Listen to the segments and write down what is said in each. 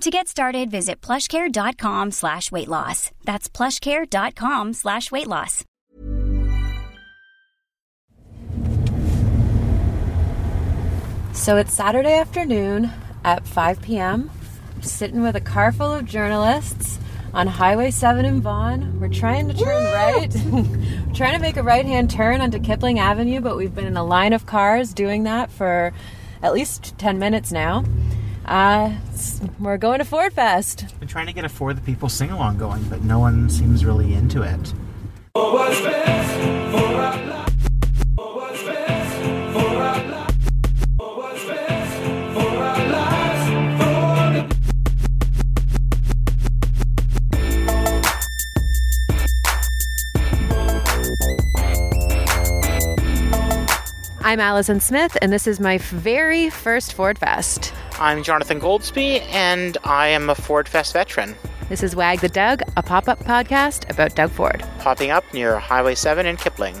To get started, visit plushcare.com slash weight loss. That's plushcare.com slash weight loss. So it's Saturday afternoon at 5 p.m. I'm sitting with a car full of journalists on Highway 7 in Vaughan. We're trying to turn right. We're trying to make a right hand turn onto Kipling Avenue, but we've been in a line of cars doing that for at least 10 minutes now. Uh, we're going to Ford Fest. Been trying to get a For the People sing along going, but no one seems really into it. I'm Allison Smith, and this is my very first Ford Fest. I'm Jonathan Goldsbie, and I am a Ford Fest veteran, This is Wag the Doug, a pop up podcast about Doug Ford. popping up near Highway 7 in Kipling.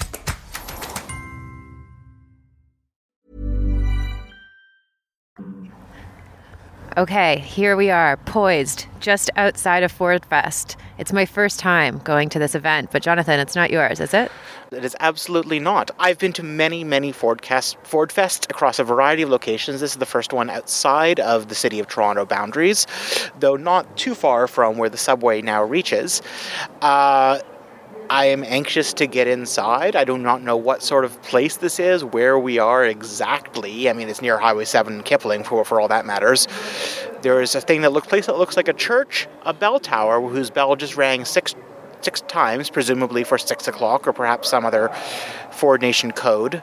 Okay, here we are, poised just outside of Ford Fest. It's my first time going to this event, but Jonathan, it's not yours, is it? It is absolutely not. I've been to many, many Ford, cast, Ford Fests across a variety of locations. This is the first one outside of the city of Toronto boundaries, though not too far from where the subway now reaches. Uh, I am anxious to get inside. I do not know what sort of place this is, where we are exactly. I mean, it's near Highway 7 in Kipling, for, for all that matters. There is a thing that looks place that looks like a church, a bell tower whose bell just rang six six times, presumably for six o'clock or perhaps some other Ford Nation code.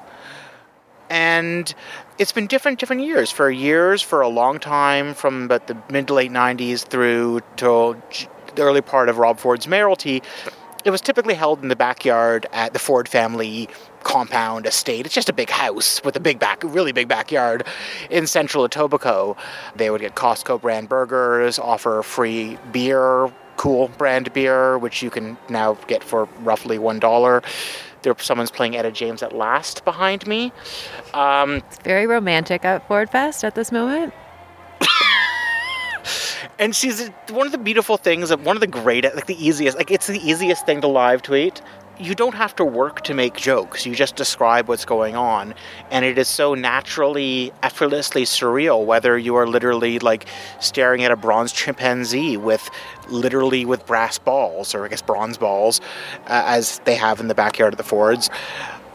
And it's been different different years. For years, for a long time, from about the mid to late 90s through to the early part of Rob Ford's mayoralty, it was typically held in the backyard at the Ford family compound estate. It's just a big house with a big back, really big backyard in central Etobicoke. They would get Costco brand burgers, offer free beer, cool brand beer, which you can now get for roughly one dollar. There, someone's playing Etta James at last behind me. Um, It's very romantic at Ford Fest at this moment. And she's one of the beautiful things of one of the greatest like the easiest like it's the easiest thing to live tweet you don't have to work to make jokes. You just describe what's going on. And it is so naturally effortlessly surreal whether you are literally like staring at a bronze chimpanzee with literally with brass balls or i guess bronze balls uh, as they have in the backyard of the fords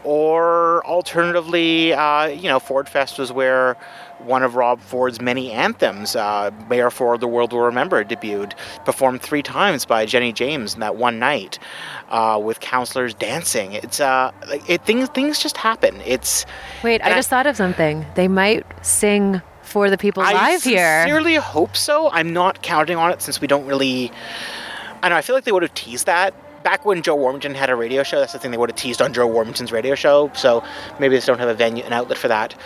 or alternatively, uh, you know, Ford Fest was where one of Rob Ford's many anthems, uh, Mayor Ford, The World Will Remember, debuted, performed three times by Jenny James in that one night uh, with counselors dancing. It's, uh, like, it, things, things just happen. It's, Wait, I And I- just thought of something. They might sing for the people I live here. I sincerely hope so. I'm not counting on it since we don't really. I know. I feel like they would have teased that back when Joe Warmington had a radio show, that's the thing they would have teased on Joe Warmington's radio show. So maybe they just don't have a venue, an outlet for that.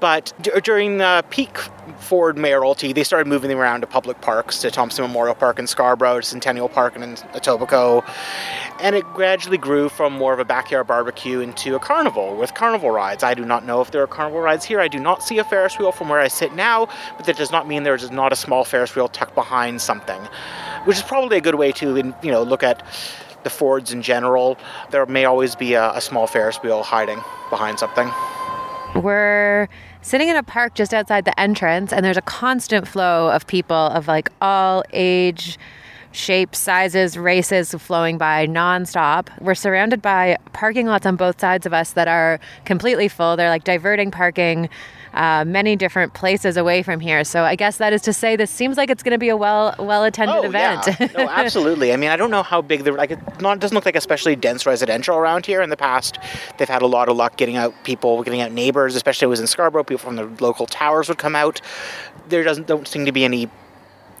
But d- during uh, peak Ford mayoralty, they started moving them around to public parks, to Thomson Memorial Park in Scarborough, to Centennial Park in Etobicoke, and it gradually grew from more of a backyard barbecue into a carnival with carnival rides. I do not know if there are carnival rides here. I do not see a Ferris wheel from where I sit now, but that does not mean there is not a small Ferris wheel tucked behind something, which is probably a good way to, you know, look at the Fords in general. There may always be a, a small Ferris wheel hiding behind something. We're sitting in a park just outside the entrance, and there's a constant flow of people of like all age, shapes, sizes, races flowing by nonstop. We're surrounded by parking lots on both sides of us that are completely full. They're like diverting parking. Uh, many different places away from here. So I guess that is to say, this seems like it's going to be a well well attended Oh, event. yeah. No, absolutely. I mean, I don't know how big the like. It not doesn't look like especially dense residential around here. In the past, they've had a lot of luck getting out people, getting out neighbors. Especially it was in Scarborough, people from the local towers would come out. There doesn't don't seem to be any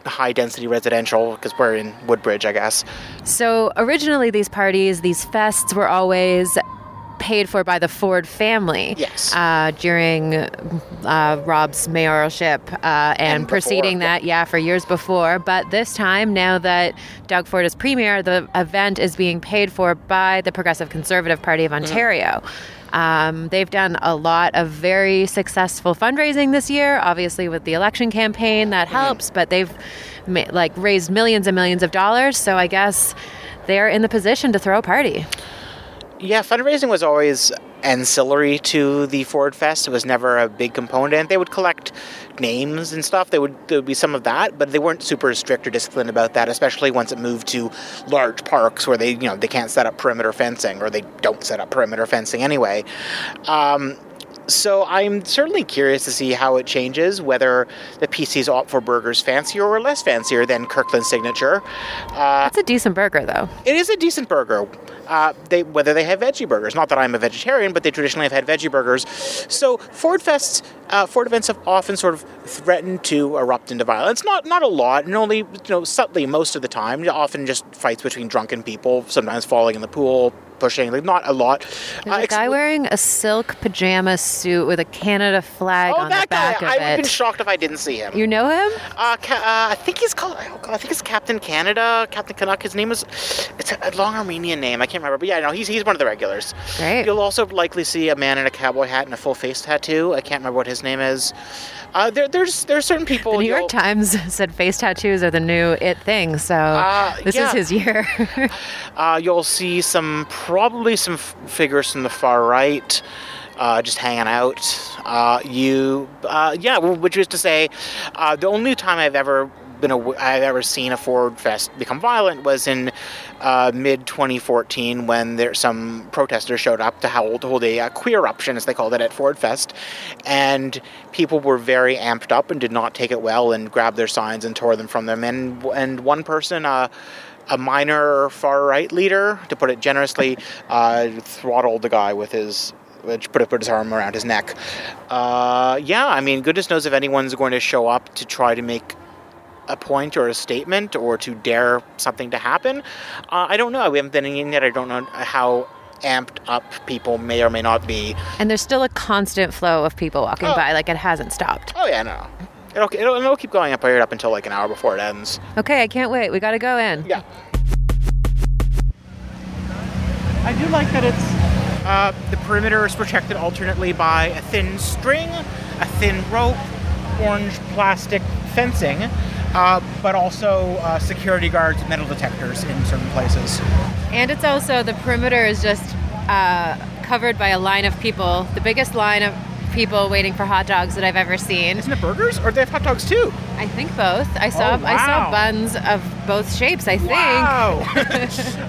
high density residential because we're in Woodbridge, I guess. So originally, these parties, these fests, were always paid for by the Ford family. Yes. Uh, during uh, Rob's mayoralship uh, and, And preceding yeah. that, yeah, for years before. But this time, now that Doug Ford is premier, the event is being paid for by the Progressive Conservative Party of Mm-hmm. Ontario. Um, they've done a lot of very successful fundraising this year, obviously with the election campaign that Mm-hmm. helps, but they've ma- like raised millions and millions of dollars. So I guess they're in the position to throw a party. Yeah, fundraising was always ancillary to the Ford Fest. It was never a big component. They would collect names and stuff. They would there would be some of that, but they weren't super strict or disciplined about that. Especially once it moved to large parks where they you know they can't set up perimeter fencing or they don't set up perimeter fencing anyway. Um, so I'm certainly curious to see how it changes, whether the PCs opt for burgers fancier or less fancier than Kirkland's signature. Uh, That's a decent burger, though. it is a decent burger. Uh, they whether they have veggie burgers. Not that I'm a vegetarian, but they traditionally have had veggie burgers. So Ford Fests, uh, Ford events have often sort of threatened to erupt into violence. Not not a lot, and only you know subtly most of the time. Often just fights between drunken people, sometimes falling in the pool, pushing. Like not a lot. There's Uh, a guy wearing a silk pajama suit with a Canada flag oh, on the that guy! back of I would have been shocked if I didn't see him. You know him? Uh, ca- uh, I think he's called. oh, God, I think it's Captain Canada, Captain Canuck. His name is. It's a, long Armenian name. I can't remember, but yeah, no, he's he's one of the regulars. Great. You'll also likely see a man in a cowboy hat and a full face tattoo. I can't remember what his name is. Uh, there, there's there's certain people. The New York Times said face tattoos are the new it thing, so Uh, this yeah. is his year. Uh, you'll see some probably some f- figures from the far right, uh, just hanging out. Uh, you, uh, yeah, which is to say, uh, the only time I've ever been a, I've ever seen a Ford Fest become violent was in uh, mid 2014 when there some protesters showed up to hold, hold a, uh queer eruption, as they called it, at Ford Fest, and people were very amped up and did not take it well and grabbed their signs and tore them from them. And and one person. A minor far right leader, to put it generously, uh, throttled the guy with his. Which put, put his arm around his neck. Uh, yeah, I mean, goodness knows if anyone's going to show up to try to make a point or a statement or to dare something to happen. Uh, I don't know. We haven't been in yet. I don't know how amped up people may or may not be. and there's still a constant flow of people walking Oh. by, like it hasn't stopped. Oh yeah, no. It'll, it'll, it'll keep going up right up until like an hour before it ends. Okay, I can't wait. We got to go in. Yeah. I do like that it's uh, the perimeter is protected alternately by a thin string, a thin rope, orange plastic fencing, uh, but also uh, security guards, and metal detectors in certain places. And it's also the perimeter is just uh, covered by a line of people, the biggest line of people waiting for hot dogs that I've ever seen. Isn't it burgers, or do they have hot dogs too? I think both. I saw Oh, I saw buns of both shapes. I think. Wow.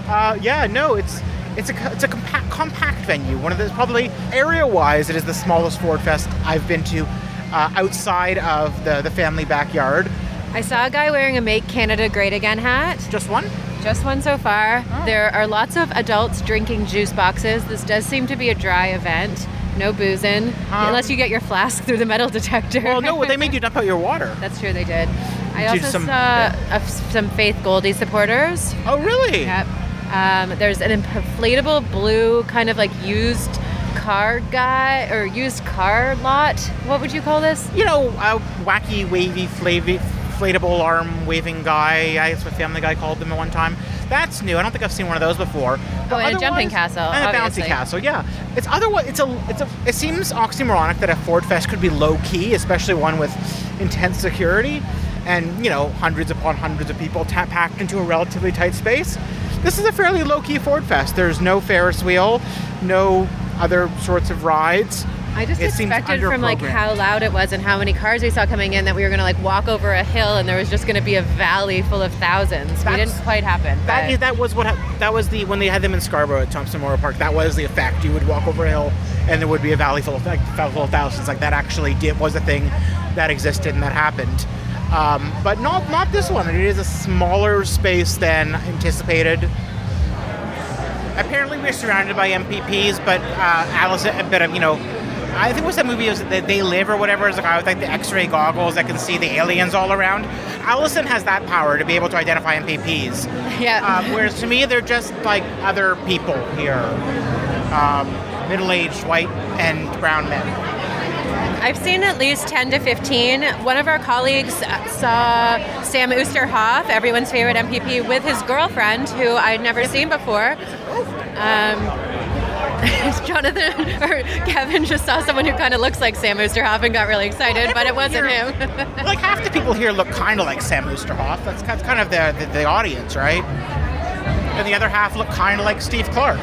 uh, yeah, no, it's it's a it's a compact compact venue. One of the probably area wise, it is the smallest Ford Fest I've been to. Uh, outside of the, the family backyard. I saw a guy wearing a "Make Canada Great Again" hat. Just one? Just one so far. Oh. There are lots of adults drinking juice boxes. This does seem to be a dry event. No boozing, Um, unless you get your flask through the metal detector. Well, no, they made you dump out your water. That's true, they did. I Did also some- saw uh, some Faith Goldie supporters. Oh, really? Yep. Um, there's an inflatable blue kind of like used car guy or used car lot. What would you call this? You know, a wacky, wavy, flavy, inflatable arm waving guy. I guess what Family Guy called them at one time. That's new. I don't think I've seen one of those before. Oh, and a jumping castle, And a obviously. bouncy castle. Yeah, it's otherwise. It's a. It's a. It seems oxymoronic that a Ford Fest could be low key, especially one with intense security, and you know, hundreds upon hundreds of people ta- packed into a relatively tight space. This is a fairly low key Ford Fest. There's no Ferris wheel, no other sorts of rides. I just It expected from like how loud it was and how many cars we saw coming in that we were gonna like walk over a hill and there was just gonna be a valley full of thousands. we That's- didn't quite happen. That, but- that was what that was the when they had them in Scarborough at Thomson Memorial Park. That was the effect. You would walk over a hill, and there would be a valley full of like, full of thousands. Like that actually did was a thing that existed and that happened. Um, but not not this one. It is a smaller space than anticipated. Apparently, we're surrounded by MPPs, but uh, Alice, a bit of you know, I think it was that movie was that They Live or whatever. Is the guy with like the X-ray goggles that can see the aliens all around. Allison has that power to be able to identify MPPs. yeah. Um, whereas to me, they're just like other people here, um, middle-aged, white, and brown men. I've seen at least 10 to 15. One of our colleagues uh, saw Sam Oosterhoff, everyone's favorite MPP, with his girlfriend, who I'd never seen before. Um, Jonathan or Kevin just saw someone who kind of looks like Sam Oosterhoff and got really excited, but it wasn't him. Like half the people here look kind of like Sam Oosterhoff. That's, kind of the, the the audience, right? And the other half look kind of like Steve Clark.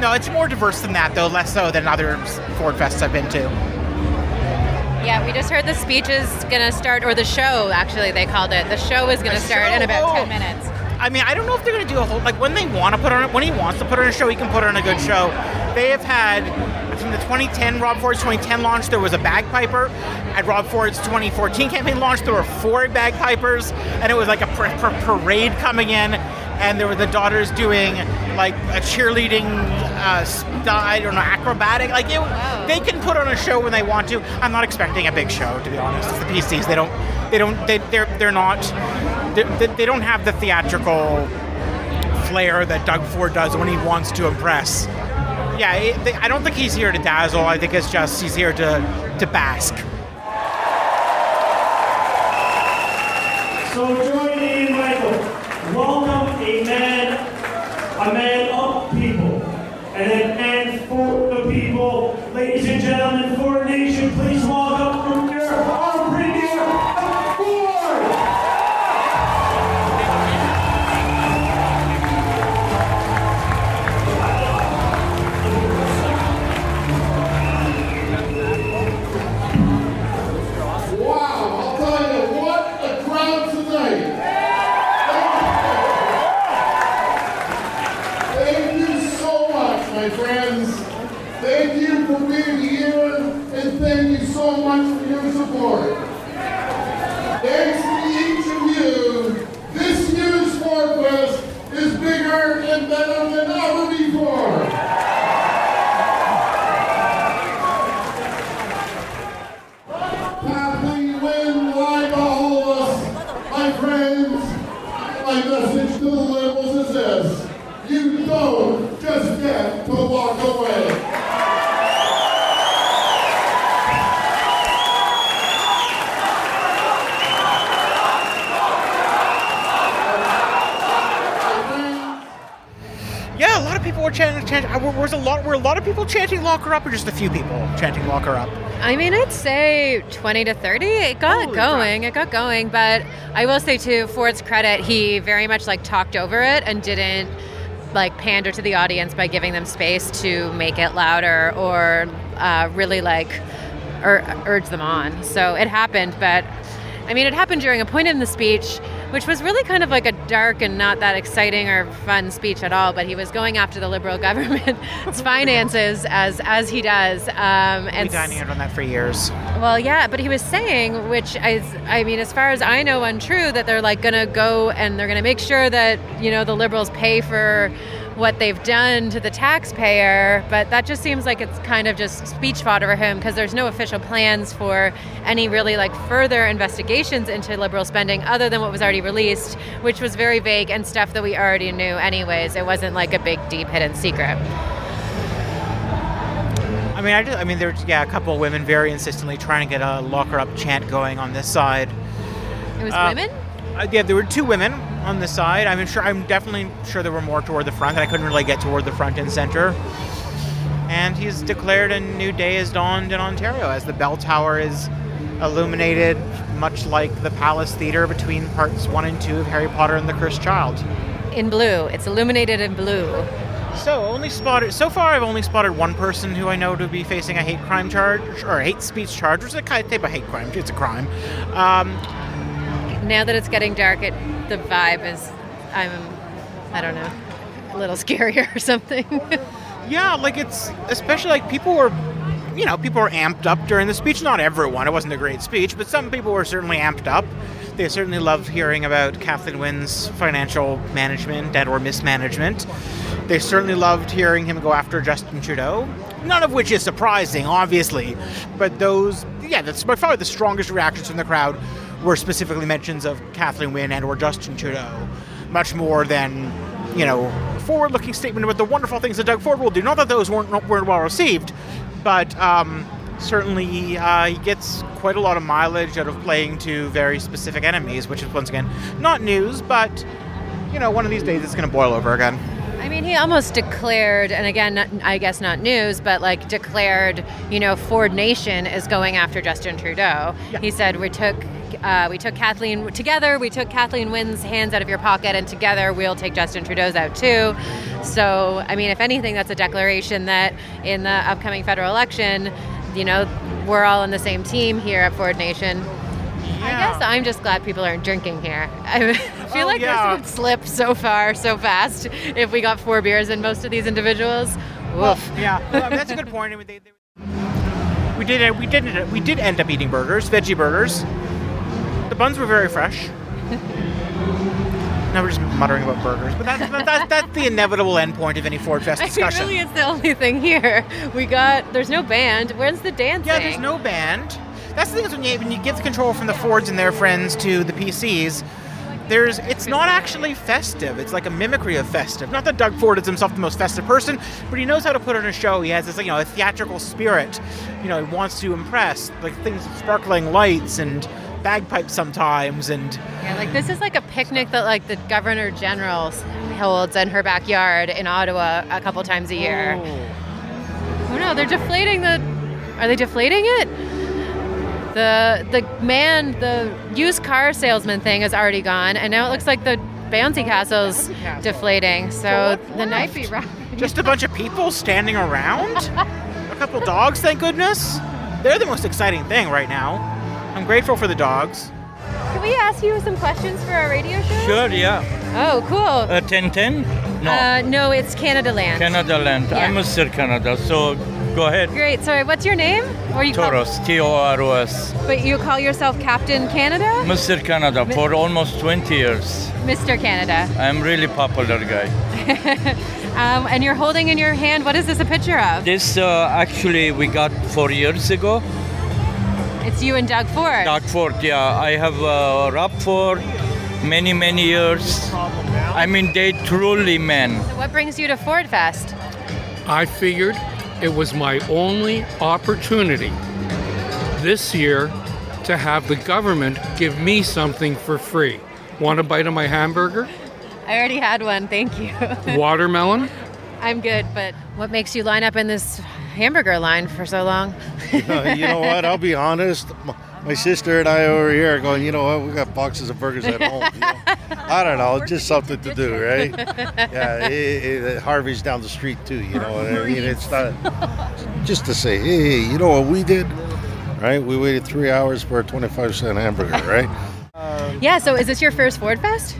No, it's more diverse than that, though. Less so than other Ford Fests I've been to. yeah, we just heard the speech is going to start, or the show, actually, they called it. The show is going to start in about Oh. 10 minutes. I mean, I don't know if they're going to do a whole like when they want to put on when he wants to put on a show, he can put on a good show. They have had from the 2010 Rob Ford's 2010 launch, there was a bagpiper. At Rob Ford's 2014 campaign launch, there were four bagpipers, and it was like a par- par- parade coming in. And there were the daughters doing like a cheerleading, uh, I don't know, acrobatic. Like it, they can put on a show when they want to. I'm not expecting a big show, to be honest. It's the PCs. They don't, they don't, they, they're they're not, they, they- don't have the theatrical flair that Doug Ford does when he wants to impress. Yeah, it, they, I don't think he's here to dazzle. I think it's just he's here to to bask. Just get to walk away. Yeah, a lot of people were chanting. chanting were, was a lot. Were a lot of people chanting "lock her up" or just a few people chanting "lock her up"? I mean, I'd say 20 to 30. It got Holy going. It got going. But I will say, to Ford's credit, he very much like talked over it and didn't like pander to the audience by giving them space to make it louder or uh, really like ur- urge them on. So it happened. But I mean, it happened during a point in the speech, which was really kind of like a dark and not that exciting or fun speech at all. But he was going after the Liberal government's finances as as he does. Um, We've and been dining out on that for years. well, yeah, but he was saying, which is, I mean, as far as I know, untrue, that they're like going to go and they're going to make sure that, you know, the liberals pay for what they've done to the taxpayer, but that just seems like it's kind of just speech fodder for him because there's no official plans for any really like further investigations into liberal spending other than what was already released, which was very vague and stuff that we already knew anyways. It wasn't like a big, deep, hidden secret. I mean, I, just, I mean, there's yeah, a couple of women very insistently trying to get a locker up chant going on this side. It was Uh, women? Uh, yeah, there were two women on the side. I'm sure. I'm definitely sure there were more toward the front, and I couldn't really get toward the front and center. And he's declared a new day has dawned in Ontario as the bell tower is illuminated, much like the Palace Theatre between parts one and two of Harry Potter and the Cursed Child. In blue. It's illuminated in blue. So only spotted. So far, I've only spotted one person who I know to be facing a hate crime charge or a hate speech charge, which is a type of hate crime. It's a crime. Um, Now that it's getting dark, it the vibe is I'm I don't know, a little scarier or something. Yeah, like it's especially like people were, you know, people were amped up during the speech. Not everyone; it wasn't a great speech, but some people were certainly amped up. They certainly loved hearing about Kathleen Wynne's financial management and or mismanagement. They certainly loved hearing him go after Justin Trudeau. None of which is surprising, obviously, but those, yeah, that's by far the strongest reactions from the crowd were specifically mentions of Kathleen Wynne and or Justin Trudeau, much more than you know, forward-looking statement about the wonderful things that Doug Ford will do. Not that those weren't weren't well received, but um, certainly uh, he gets quite a lot of mileage out of playing to very specific enemies, which is once again not news, but you know, one of these days it's going to boil over again. I mean, he almost declared, and again, not, I guess not news, but like declared, you know, Ford Nation is going after Justin Trudeau. He said we took. Uh, we took Kathleen together. We took Kathleen Wynne's hands out of your pocket, and together we'll take Justin Trudeau's out too. So, I mean, if anything, that's a declaration that in the upcoming federal election, you know, we're all on the same team here at Ford Nation. I guess I'm just glad people aren't drinking here. I feel Oh, like yeah. this would slip so far, so fast if we got four beers in most of these individuals. Woof. Yeah, well, that's a good point. I mean, they, they, we did we did we did end up eating burgers, veggie burgers. Buns were very fresh. now we're just muttering about burgers, but that's that, that, that's the inevitable endpoint of any Ford Fest I mean, discussion. really, it's the only thing here. We got. There's no band. Where's the dancing? Yeah, there's no band. That's the thing is when you when you give the control from the Fords and their friends to the PCs. There's, it's not actually festive. It's like a mimicry of festive. Not that Doug Ford is himself the most festive person, but he knows how to put on a show. He has this, you know, a theatrical spirit. You know, he wants to impress, like things, sparkling lights and bagpipes sometimes, and Yeah, like this is like a picnic that like the governor general holds in her backyard in Ottawa a couple times a year. Oh. oh no, they're deflating the. Are they deflating it? The the man, the used car salesman thing is already gone, and now it looks like the bouncy castle's deflating. So the night be right. just a bunch of people standing around. a couple dogs, thank goodness. They're the most exciting thing right now. I'm grateful for the dogs. Can we ask you some questions for our radio show? Sure, yeah. Oh, cool. Uh, 1010? No, Uh, no, it's Canadaland. Canada land. yeah. I'm Mr. Canada, so go ahead. Great. Sorry, what's your name? Or you call- Toros, T O R O S. but you call yourself Captain Canada? Mr. Canada for almost 20 years. Mr. Canada. I'm really popular guy. Um, and you're holding in your hand, what is this a picture of? This uh, actually we got four years ago. It's you and Doug Ford. Doug Ford, yeah. I have uh, Rob Ford many, many years. I mean, they truly men. So what brings you to Ford Fest? I figured it was my only opportunity this year to have the government give me something for free. Want a bite of my hamburger? I already had one, thank you. Watermelon? I'm good, but what makes you line up in this hamburger line for so long? you know what? I'll be honest. My, my sister and I over here are going. You know what? We got boxes of burgers at home. you know? I don't know. Just something to do, right? Yeah. It, it, Harvey's down the street too. You know what I mean? It's not just to say, hey, you know what we did, right? We waited three hours for a twenty-five cent hamburger, right? Yeah, so is this your first Ford Fest?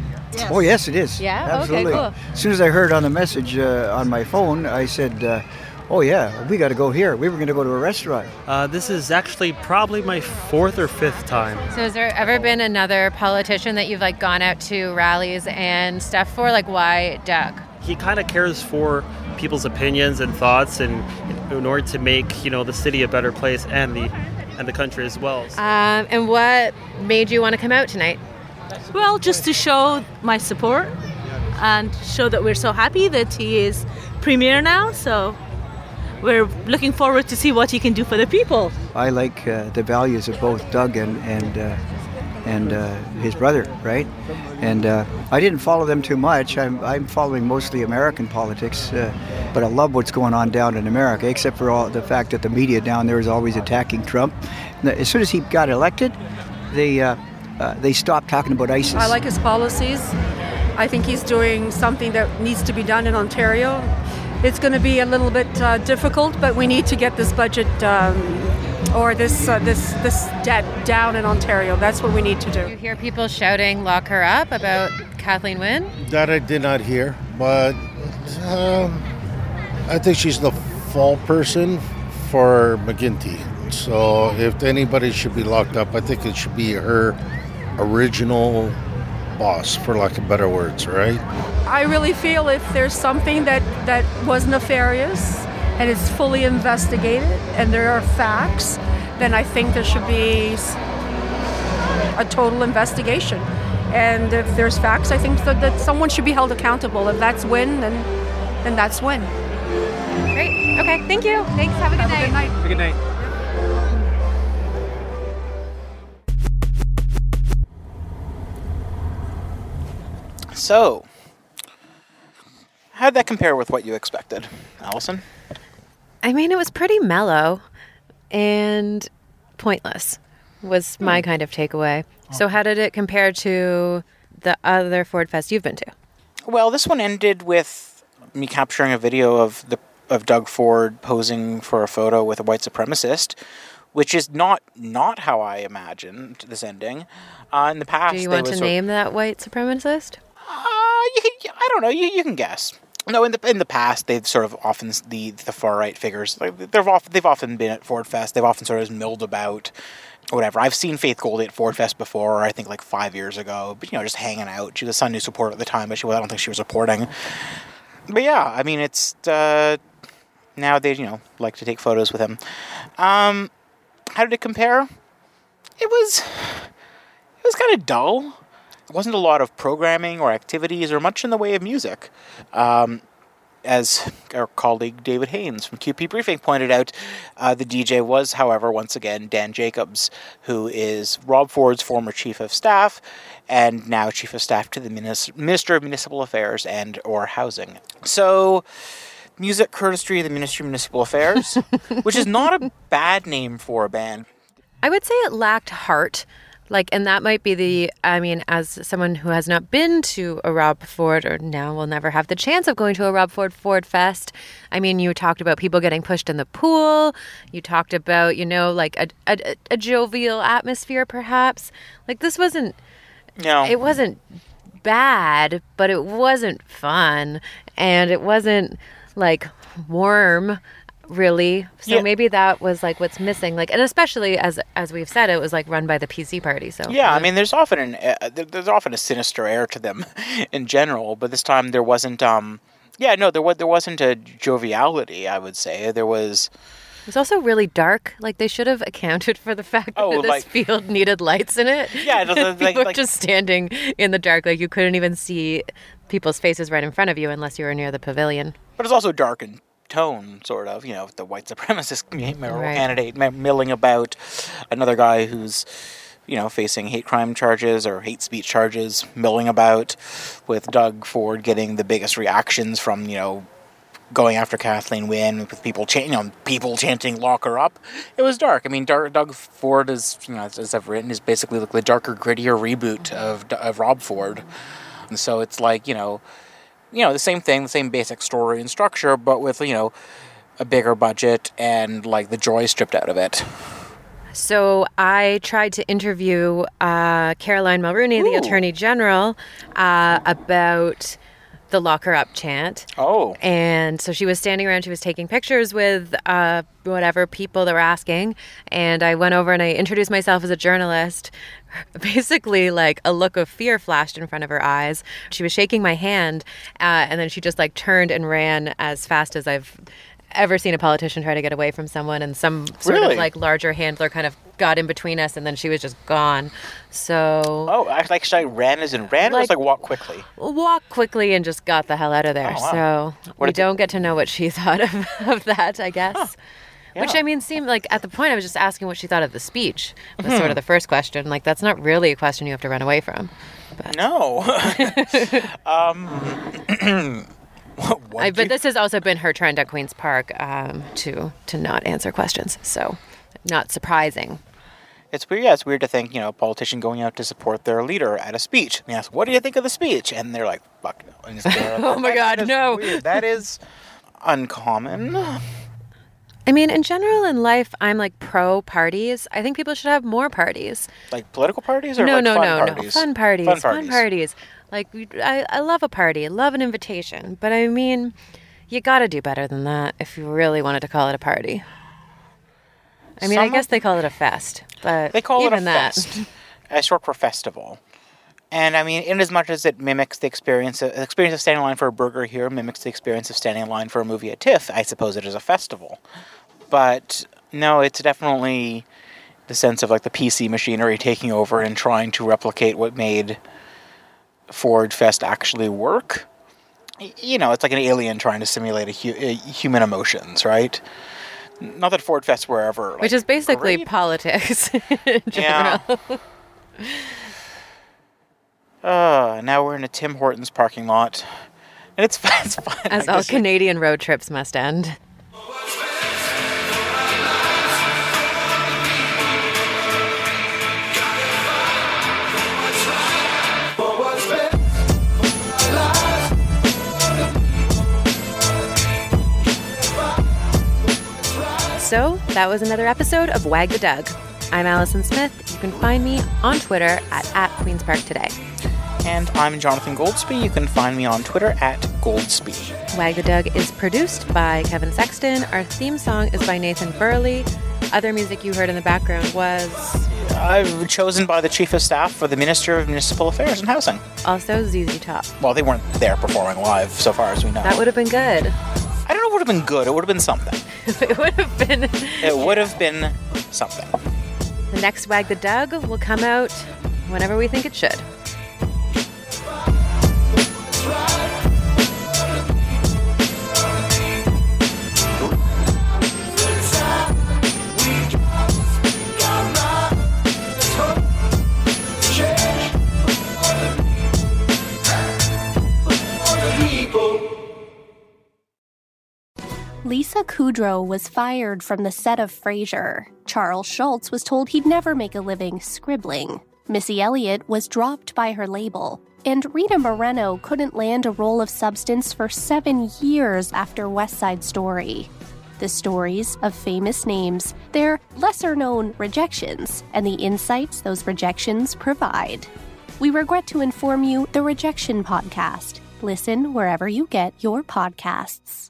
Oh yes, it is. Yeah? Okay, absolutely. cool. As soon as I heard on the message uh, on my phone, I said, uh, "Oh yeah, we got to go here. We were going to go to a restaurant." Uh, this is actually probably my fourth or fifth time. So has there ever been another politician that you've like gone out to rallies and stuff for? Like why Doug? he kind of cares for people's opinions and thoughts, and in order to make you know the city a better place and the and the country as well. Um, and what made you want to come out tonight? Well, just to show my support and show that we're so happy that he is premier now. So we're looking forward to see what he can do for the people. I like uh, the values of both Doug and and uh, and uh, his brother, right? And uh, I didn't follow them too much. I'm I'm following mostly American politics, uh, but I love what's going on down in America, except for all the fact that the media down there is always attacking Trump. As soon as he got elected, they uh, they stopped talking about ISIS. I like his policies. I think he's doing something that needs to be done in Ontario. It's going to be a little bit uh, difficult, but we need to get this budget um, or this uh, this this debt down in Ontario. That's what we need to do. You hear people shouting "lock her up" about Kathleen Wynne. That I did not hear, but um, I think she's the fall person for McGuinty. So if anybody should be locked up, I think it should be her original boss, for lack of better words, right? I really feel if there's something that, that was nefarious and it's fully investigated and there are facts, then I think there should be a total investigation. And if there's facts, I think that, that someone should be held accountable. If that's when, then, then that's when. Great. Okay. Thank you. Thanks. Have a good Have night. A good night. Good night. So, how did that compare with what you expected, Allison? I mean, it was pretty mellow and pointless. Was my kind of takeaway. So, how did it compare to the other Ford Fest you've been to? Well, this one ended with me capturing a video of the of Doug Ford posing for a photo with a white supremacist, which is not not how I imagined this ending. Uh, in the past, Do you want to name that white supremacist? Uh, you can, I don't know. You, you can guess. No, in the in the past, they've sort of often the the far right figures. They've often they've often been at Ford Fest. They've often sort of milled about. Or whatever. I've seen Faith Goldie at Ford Fest before. I think like five years ago. But you know, just hanging out. She was a Sun News supporter at the time, but she was, I don't think she was reporting. But yeah, I mean, it's uh, now they you know like to take photos with him. Um, how did it compare? It was it was kind of dull. Wasn't a lot of programming or activities or much in the way of music. Um, as our colleague David Haynes from QP Briefing pointed out, uh, the DJ was, however, once again Dan Jacobs, who is Rob Ford's former chief of staff and now chief of staff to the Minis- Minister of Municipal Affairs and or Housing. So, music courtesy of the Ministry of Municipal Affairs, which is not a bad name for a band. I would say it lacked heart. Like, and that might be the, I mean, as someone who has not been to a Rob Ford or now will never have the chance of going to a Rob Ford Ford Fest. I mean, you talked about people getting pushed in the pool. You talked about, you know, like a, a, a jovial atmosphere, perhaps. Like, this wasn't, No. it wasn't bad, but it wasn't fun. And it wasn't like warm really so Yeah. maybe that was like what's missing like and especially as as we've said it was like run by the pc party so Yeah, I mean, there's often an uh, there- there's often a sinister air to them in general, but this time there wasn't. Um, yeah, no, there was there wasn't a joviality. I would say there was. it was also really dark like they should have accounted for the fact that Oh, this like- field needed lights in it Yeah, people like- like- just standing in the dark like you couldn't even see people's faces right in front of you unless you were near the pavilion But it's also dark in tone, sort of. You know, the white supremacist mayoral Right. candidate milling about, another guy who's. You know, facing hate crime charges or hate speech charges, milling about, with Doug Ford getting the biggest reactions from you know going after Kathleen Wynne with people chanting, you know, people chanting "lock her up." It was dark. I mean, Dar- Doug Ford is, you know, as, as I've written, is basically like the darker, grittier reboot of of Rob Ford, and so it's like you know, you know, the same thing, the same basic story and structure, but with you know, a bigger budget and like the joy stripped out of it. So I tried to interview uh, Caroline Mulroney, the Attorney General, uh, about the lock her up chant. Oh. And so she was standing around, she was taking pictures with uh, whatever people that were asking. And I went over and I introduced myself as a journalist. Basically, like a look of fear flashed in front of her eyes. She was shaking my hand, uh, and then she just like turned and ran as fast as I've ever seen a politician try to get away from someone and some sort Really? of like larger handler kind of got in between us and then she was just gone so Oh, I like should I ran as in ran or was Like- like walk quickly? walk quickly and just got the hell out of there. Oh, wow. So What we don't get to know what she thought of, of that, I guess. Which Yeah. I mean seemed like at the point I was just asking what she thought of the speech. Was Mhm. sort of the first question. Like that's not really a question you have to run away from. No. um, I, but this has also been her trend at Queens Park um, to to not answer questions. So not surprising. It's weird. Yeah, it's weird to think, you know, a politician going out to support their leader at a speech. And you ask, "What do you think of the speech?" And they're like, "Fuck no." And just go, Oh my God, no." weird. That is uncommon. I mean, in general in life, I'm like pro parties. I think people should have more parties. Like political parties or no, like no, fun no, parties? no. Fun parties. Fun parties, Fun parties. Like I, I love a party. I love an invitation. But I mean, you got to do better than that if you really wanted to call it a party. I mean, I guess they call it a fest, but They call even it a that. fest, a short for festival. And I mean, in as much as it mimics the experience, the experience of standing in line for a burger here mimics the experience of standing in line for a movie at TIFF, I suppose it is a festival. But no, it's definitely the sense of like the PC machinery taking over and trying to replicate what made Ford Fest actually work. You know, it's like an alien trying to simulate a, hu- a human emotions, right? Not that Ford Fest were ever like, Which is basically great. politics in Yeah. general. Uh, now we're in a Tim Hortons parking lot. And it's, it's fun. As all Canadian road trips must end. That was another episode of Wag the Doug. I'm Allison Smith. You can find me on Twitter at, at Queen's Park Today. And I'm Jonathan Goldsbie. You can find me on Twitter at Goldsbie. Wag the Doug is produced by Kevin Sexton. Our theme song is by Nathan Burley. Other music you heard in the background was I've chosen by the Chief of Staff for the Minister of Municipal Affairs and Housing. also ZZ Top. Well, they weren't there performing live, so far as we know. That would have been good. I don't know. It would have been good. It would have been something. it would have been. It would have been something. The next Wag the Doug will come out whenever we think it should. Lisa Kudrow was fired from the set of Frasier. Charles Schulz was told he'd never make a living scribbling. Missy Elliott was dropped by her label. And Rita Moreno couldn't land a role of substance for seven years after West Side Story. The stories of famous names, their lesser known rejections, and the insights those rejections provide. We regret to inform you the Rejection Podcast. Listen wherever you get your podcasts.